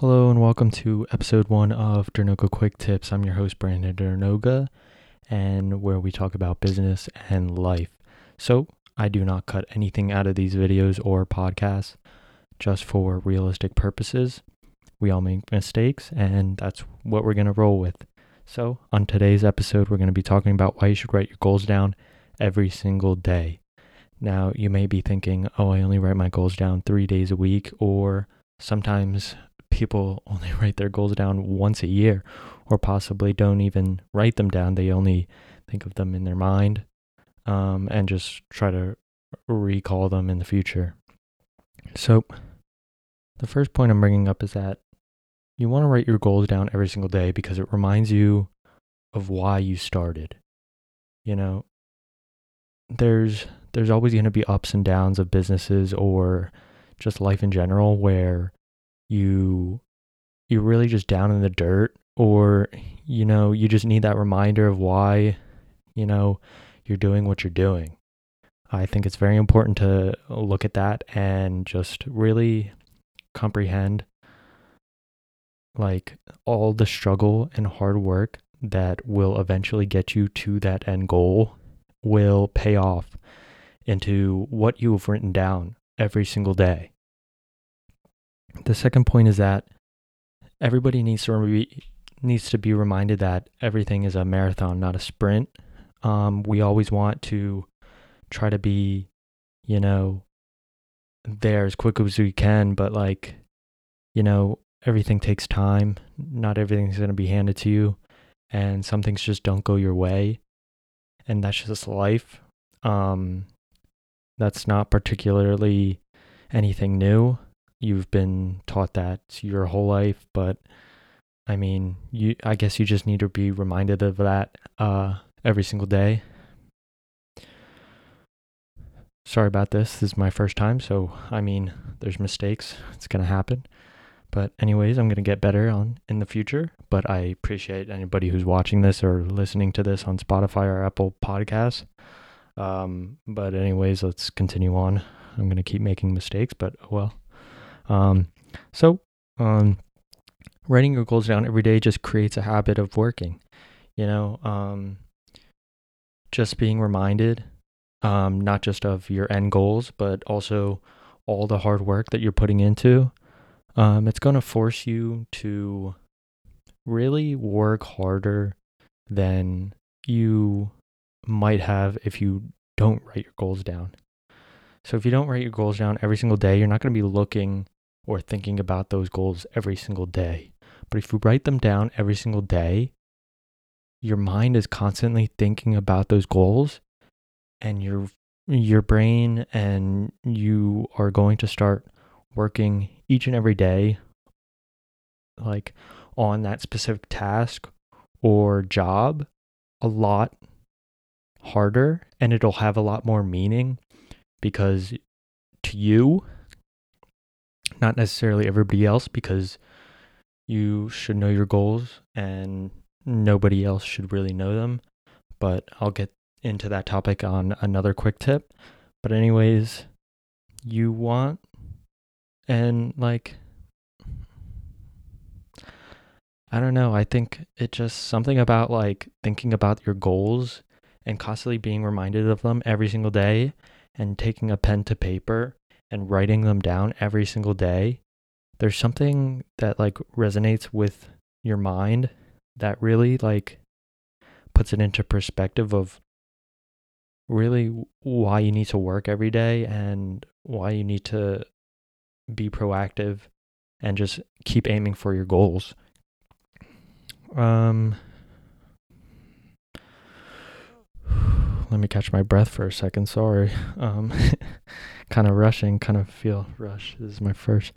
Hello and welcome to episode one of Dernoga Quick Tips. I'm your host, Brandon Dernoga, and where we talk about business and life. So, I do not cut anything out of these videos or podcasts just for realistic purposes. We all make mistakes, and that's what we're going to roll with. So, on today's episode, we're going to be talking about why you should write your goals down every single day. Now, you may be thinking, oh, I only write my goals down three days a week, or sometimes people only write their goals down once a year, or possibly don't even write them down. They only think of them in their mind um, and just try to recall them in the future. So, the first point I'm bringing up is that you want to write your goals down every single day because it reminds you of why you started. You know, there's there's always going to be ups and downs of businesses or just life in general where you you're really just down in the dirt or you know you just need that reminder of why you know you're doing what you're doing i think it's very important to look at that and just really comprehend like all the struggle and hard work that will eventually get you to that end goal will pay off into what you have written down every single day. The second point is that everybody needs to re- needs to be reminded that everything is a marathon, not a sprint. Um, we always want to try to be, you know, there as quick as we can, but like, you know, everything takes time. Not everything's going to be handed to you, and some things just don't go your way, and that's just life. Um, that's not particularly anything new. You've been taught that your whole life, but I mean, you I guess you just need to be reminded of that uh, every single day. Sorry about this. This is my first time, so I mean, there's mistakes. It's going to happen. But anyways, I'm going to get better on in the future, but I appreciate anybody who's watching this or listening to this on Spotify or Apple Podcasts. Um, but anyways, let's continue on. I'm going to keep making mistakes, but well. Um, so, um, writing your goals down every day just creates a habit of working. You know, um, just being reminded, um, not just of your end goals, but also all the hard work that you're putting into. Um, it's going to force you to really work harder than you might have if you don't write your goals down. So if you don't write your goals down every single day, you're not going to be looking or thinking about those goals every single day. But if you write them down every single day, your mind is constantly thinking about those goals and your your brain and you are going to start working each and every day like on that specific task or job a lot harder and it'll have a lot more meaning because to you not necessarily everybody else because you should know your goals and nobody else should really know them. But I'll get into that topic on another quick tip. But, anyways, you want and like, I don't know. I think it just something about like thinking about your goals and constantly being reminded of them every single day and taking a pen to paper and writing them down every single day, there's something that like resonates with your mind that really like puts it into perspective of really why you need to work every day and why you need to be proactive and just keep aiming for your goals. Um let me catch my breath for a second. Sorry. Um, kind of rushing, kind of feel rush. This is my first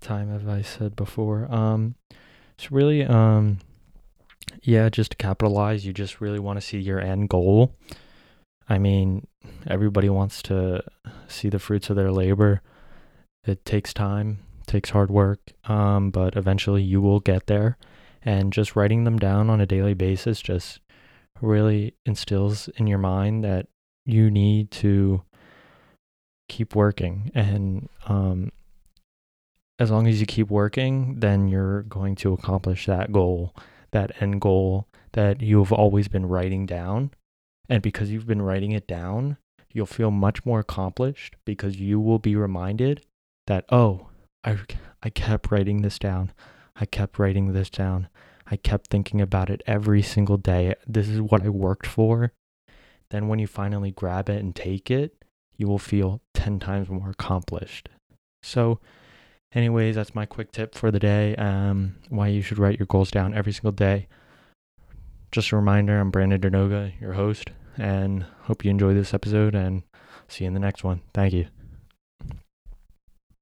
time, as I said before. Um, it's really, um, yeah, just to capitalize, you just really want to see your end goal. I mean, everybody wants to see the fruits of their labor. It takes time, takes hard work, um, but eventually you will get there. And just writing them down on a daily basis just really instills in your mind that you need to keep working and um, as long as you keep working, then you're going to accomplish that goal, that end goal that you've always been writing down. And because you've been writing it down, you'll feel much more accomplished because you will be reminded that, oh, I, I kept writing this down. I kept writing this down. I kept thinking about it every single day. This is what I worked for. Then, when you finally grab it and take it, you will feel 10 times more accomplished. So, anyways, that's my quick tip for the day. Um, why you should write your goals down every single day. Just a reminder I'm Brandon Dernoga, your host, and hope you enjoy this episode and see you in the next one. Thank you.